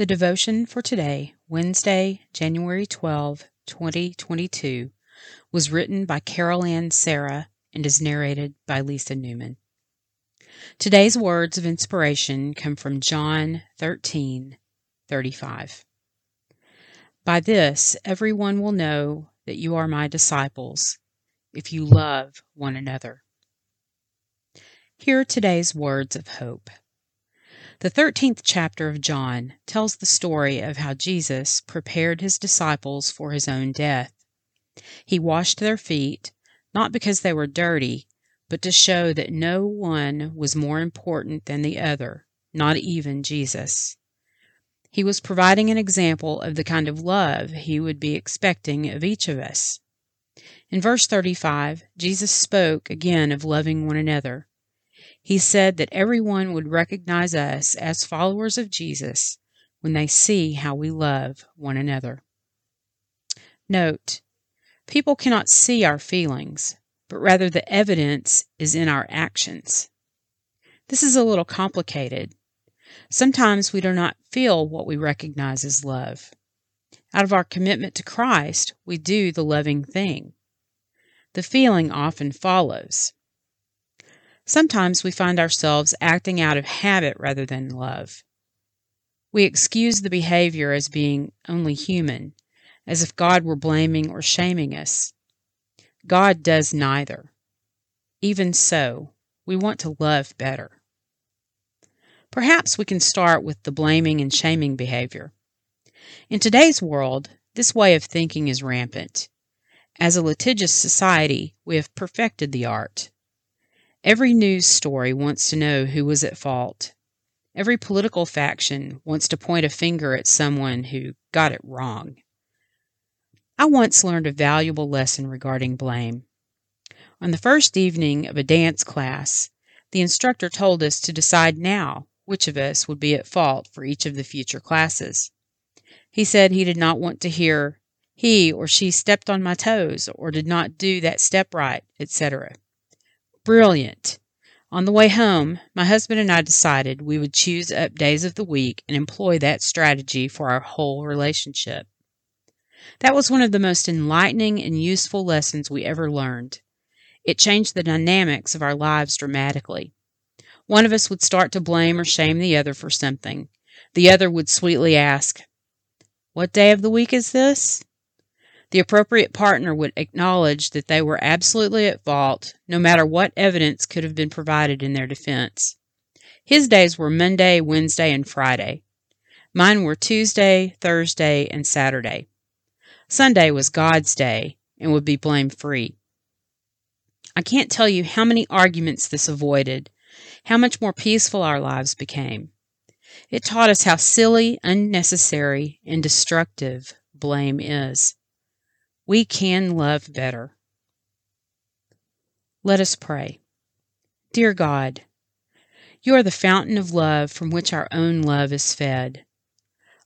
The devotion for today, Wednesday, January 12, 2022, was written by Carol Ann Sarah and is narrated by Lisa Newman. Today's words of inspiration come from John 13:35. By this everyone will know that you are my disciples if you love one another. Here are today's words of hope. The 13th chapter of John tells the story of how Jesus prepared his disciples for his own death. He washed their feet, not because they were dirty, but to show that no one was more important than the other, not even Jesus. He was providing an example of the kind of love he would be expecting of each of us. In verse 35, Jesus spoke again of loving one another. He said that everyone would recognize us as followers of Jesus when they see how we love one another. Note, people cannot see our feelings, but rather the evidence is in our actions. This is a little complicated. Sometimes we do not feel what we recognize as love. Out of our commitment to Christ, we do the loving thing. The feeling often follows. Sometimes we find ourselves acting out of habit rather than love. We excuse the behavior as being only human, as if God were blaming or shaming us. God does neither. Even so, we want to love better. Perhaps we can start with the blaming and shaming behavior. In today's world, this way of thinking is rampant. As a litigious society, we have perfected the art. Every news story wants to know who was at fault. Every political faction wants to point a finger at someone who got it wrong. I once learned a valuable lesson regarding blame. On the first evening of a dance class, the instructor told us to decide now which of us would be at fault for each of the future classes. He said he did not want to hear, he or she stepped on my toes or did not do that step right, etc. Brilliant! On the way home, my husband and I decided we would choose up days of the week and employ that strategy for our whole relationship. That was one of the most enlightening and useful lessons we ever learned. It changed the dynamics of our lives dramatically. One of us would start to blame or shame the other for something. The other would sweetly ask, What day of the week is this? The appropriate partner would acknowledge that they were absolutely at fault, no matter what evidence could have been provided in their defense. His days were Monday, Wednesday, and Friday. Mine were Tuesday, Thursday, and Saturday. Sunday was God's day and would be blame free. I can't tell you how many arguments this avoided, how much more peaceful our lives became. It taught us how silly, unnecessary, and destructive blame is we can love better. Let us pray. Dear God, you are the fountain of love from which our own love is fed.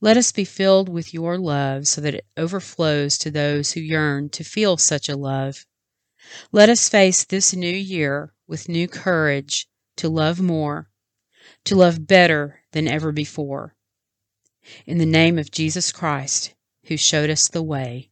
Let us be filled with your love so that it overflows to those who yearn to feel such a love. Let us face this new year with new courage to love more, to love better than ever before. In the name of Jesus Christ, who showed us the way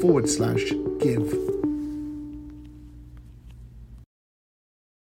forward slash give.